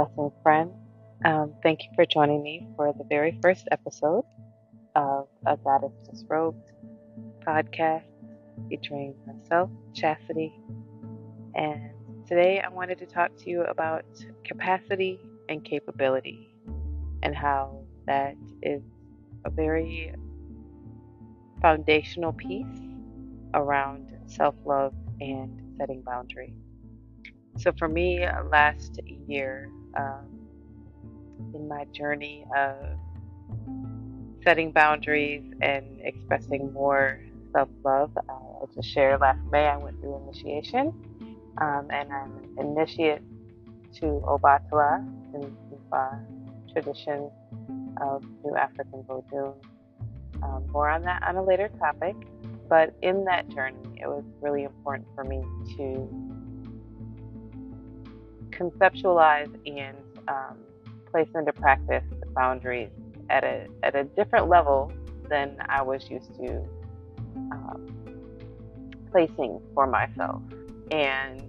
blessing friend. Um, thank you for joining me for the very first episode of a Goddess Disrobed podcast featuring myself, Chasity. And today I wanted to talk to you about capacity and capability and how that is a very foundational piece around self love and setting boundaries. So for me, last year, um, in my journey of setting boundaries and expressing more self love, uh, I just shared last May I went through initiation, um, and I'm an initiate to Obatala in the tradition of New African Vodou. Um, more on that on a later topic, but in that journey, it was really important for me to conceptualize and um, place into practice boundaries at a at a different level than I was used to um, placing for myself, and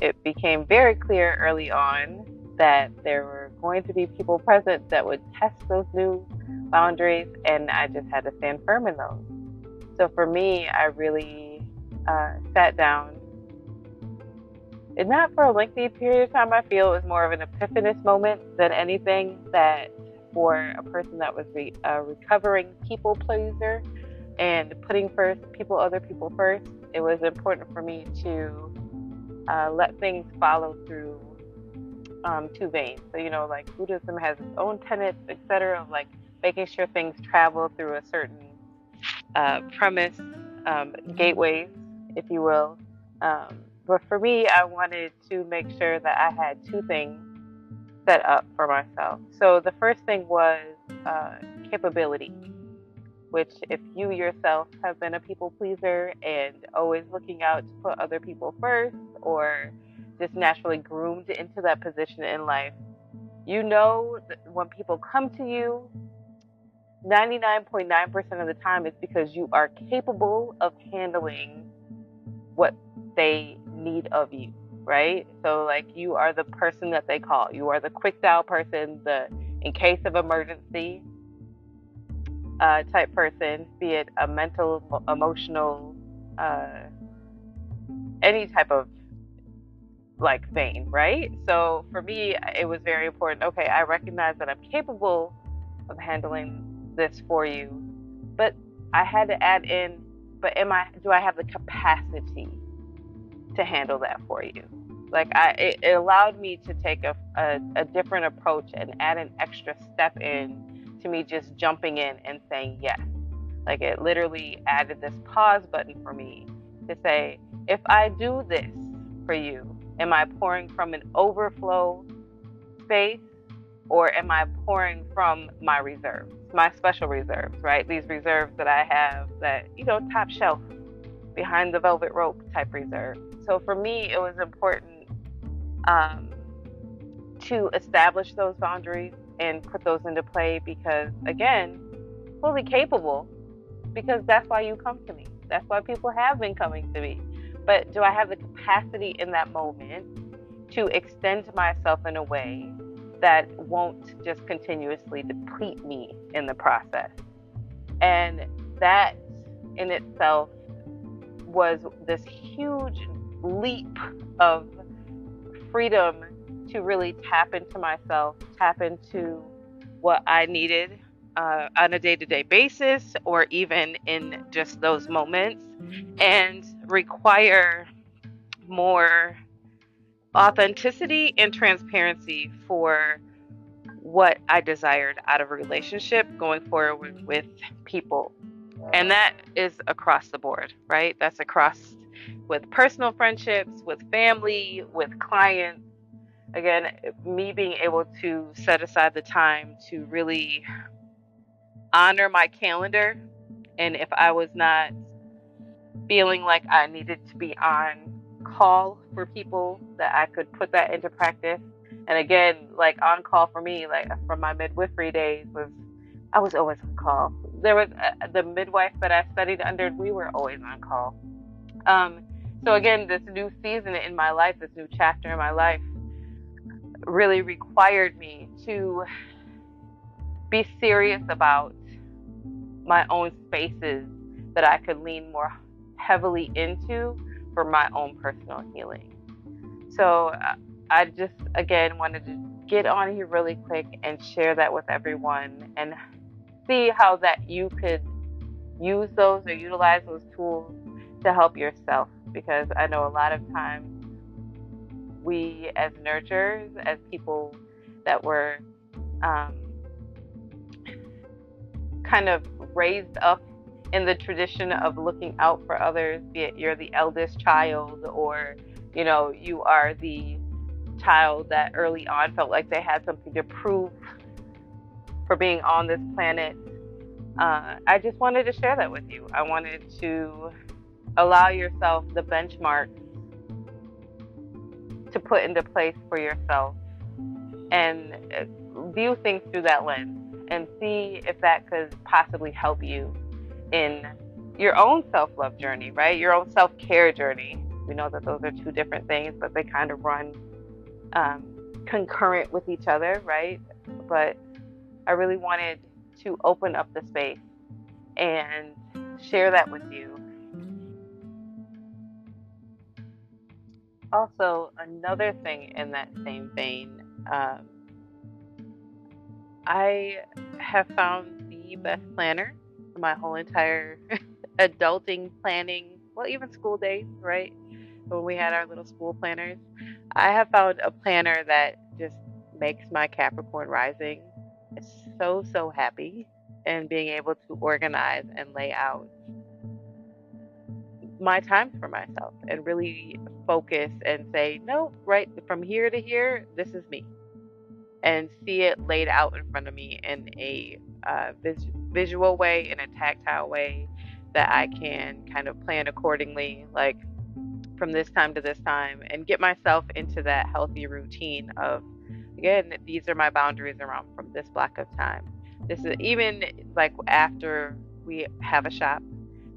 it became very clear early on that there were going to be people present that would test those new boundaries, and I just had to stand firm in those. So for me, I really uh, sat down and not for a lengthy period of time. I feel it was more of an epiphanous moment than anything that for a person that was re- a recovering people pleaser and putting first people, other people first, it was important for me to uh, let things follow through um, two veins. So, you know, like Buddhism has its own tenets, etc., of like making sure things travel through a certain uh, premise, um, gateways, if you will. Um, but for me, I wanted to make sure that I had two things set up for myself. So the first thing was uh, capability, which, if you yourself have been a people pleaser and always looking out to put other people first, or just naturally groomed into that position in life, you know that when people come to you, 99.9% of the time it's because you are capable of handling what they need of you, right? So like you are the person that they call. You are the quick dial person, the in case of emergency uh, type person, be it a mental, emotional, uh, any type of like vein, right? So for me, it was very important. Okay, I recognize that I'm capable of handling this for you, but I had to add in, but am I? Do I have the capacity to handle that for you. Like I, it, it allowed me to take a, a, a different approach and add an extra step in to me just jumping in and saying yes. Like it literally added this pause button for me to say, if I do this for you, am I pouring from an overflow space or am I pouring from my reserves, my special reserves, right? These reserves that I have that, you know, top shelf behind the velvet rope type reserve. So for me, it was important um, to establish those boundaries and put those into play because, again, fully capable, because that's why you come to me. That's why people have been coming to me. But do I have the capacity in that moment to extend myself in a way that won't just continuously deplete me in the process? And that in itself was this huge leap of freedom to really tap into myself, tap into what I needed uh, on a day to day basis, or even in just those moments, and require more authenticity and transparency for what I desired out of a relationship going forward with people. And that is across the board, right? That's across with personal friendships, with family, with clients. Again, me being able to set aside the time to really honor my calendar. And if I was not feeling like I needed to be on call for people, that I could put that into practice. And again, like on call for me, like from my midwifery days, was I was always on call there was uh, the midwife that I studied under. We were always on call. Um, so again, this new season in my life, this new chapter in my life, really required me to be serious about my own spaces that I could lean more heavily into for my own personal healing. So uh, I just, again, wanted to get on here really quick and share that with everyone and see how that you could use those or utilize those tools to help yourself because I know a lot of times we as nurturers, as people that were um, kind of raised up in the tradition of looking out for others, be it you're the eldest child or, you know, you are the child that early on felt like they had something to prove for being on this planet. Uh, I just wanted to share that with you. I wanted to allow yourself the benchmark to put into place for yourself and uh, view things through that lens and see if that could possibly help you in your own self love journey, right? Your own self care journey. We know that those are two different things, but they kind of run um, concurrent with each other, right? But I really wanted to open up the space and share that with you. Also, another thing in that same vein, um, I have found the best planner for my whole entire adulting planning, well, even school days, right? When we had our little school planners, I have found a planner that just makes my Capricorn rising so, so happy and being able to organize and lay out my times for myself and really focus and say, no, right from here to here, this is me and see it laid out in front of me in a uh, vis- visual way, in a tactile way that I can kind of plan accordingly, like from this time to this time, and get myself into that healthy routine of, again, these are my boundaries around from this block of time. This is even like after we have a shop,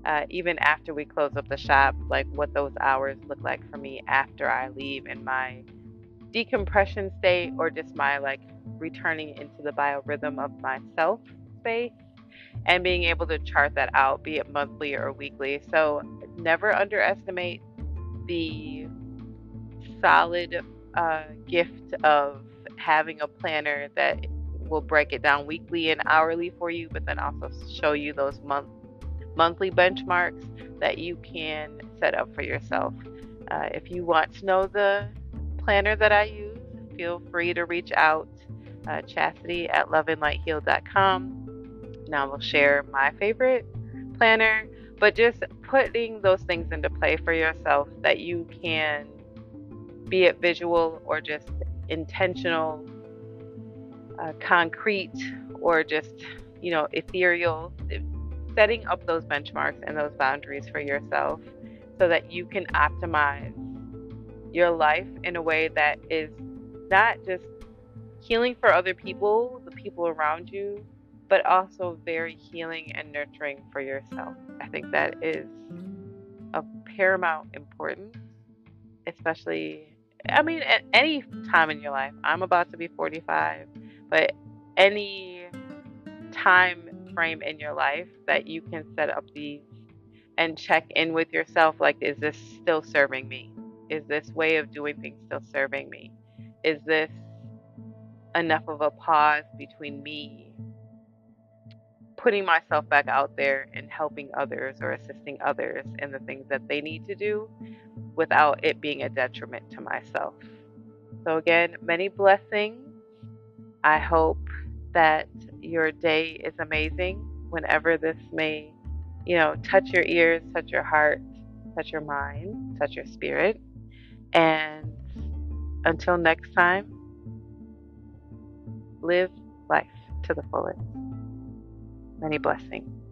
uh, even after we close up the shop, like what those hours look like for me after I leave in my decompression state or just my like returning into the biorhythm of myself space and being able to chart that out, be it monthly or weekly. So never underestimate the solid uh, gift of having a planner that will break it down weekly and hourly for you, but then also show you those month monthly benchmarks that you can set up for yourself. Uh, if you want to know the planner that I use, feel free to reach out, uh, chasity at loveandlightheal.com. Now I will share my favorite planner, but just putting those things into play for yourself that you can, be it visual or just intentional, uh, concrete, or just, you know, ethereal, setting up those benchmarks and those boundaries for yourself so that you can optimize your life in a way that is not just healing for other people, the people around you, but also very healing and nurturing for yourself. I think that is of paramount importance, especially, I mean, at any time in your life. I'm about to be 45, but any time frame mm-hmm. in your life that you can set up these and check in with yourself like, is this still serving me? Is this way of doing things still serving me? Is this enough of a pause between me putting myself back out there and helping others or assisting others in the things that they need to do without it being a detriment to myself? So, again, many blessings. I hope that your day is amazing whenever this may, you know, touch your ears, touch your heart, touch your mind, touch your spirit. And until next time, live life to the fullest. Many blessings.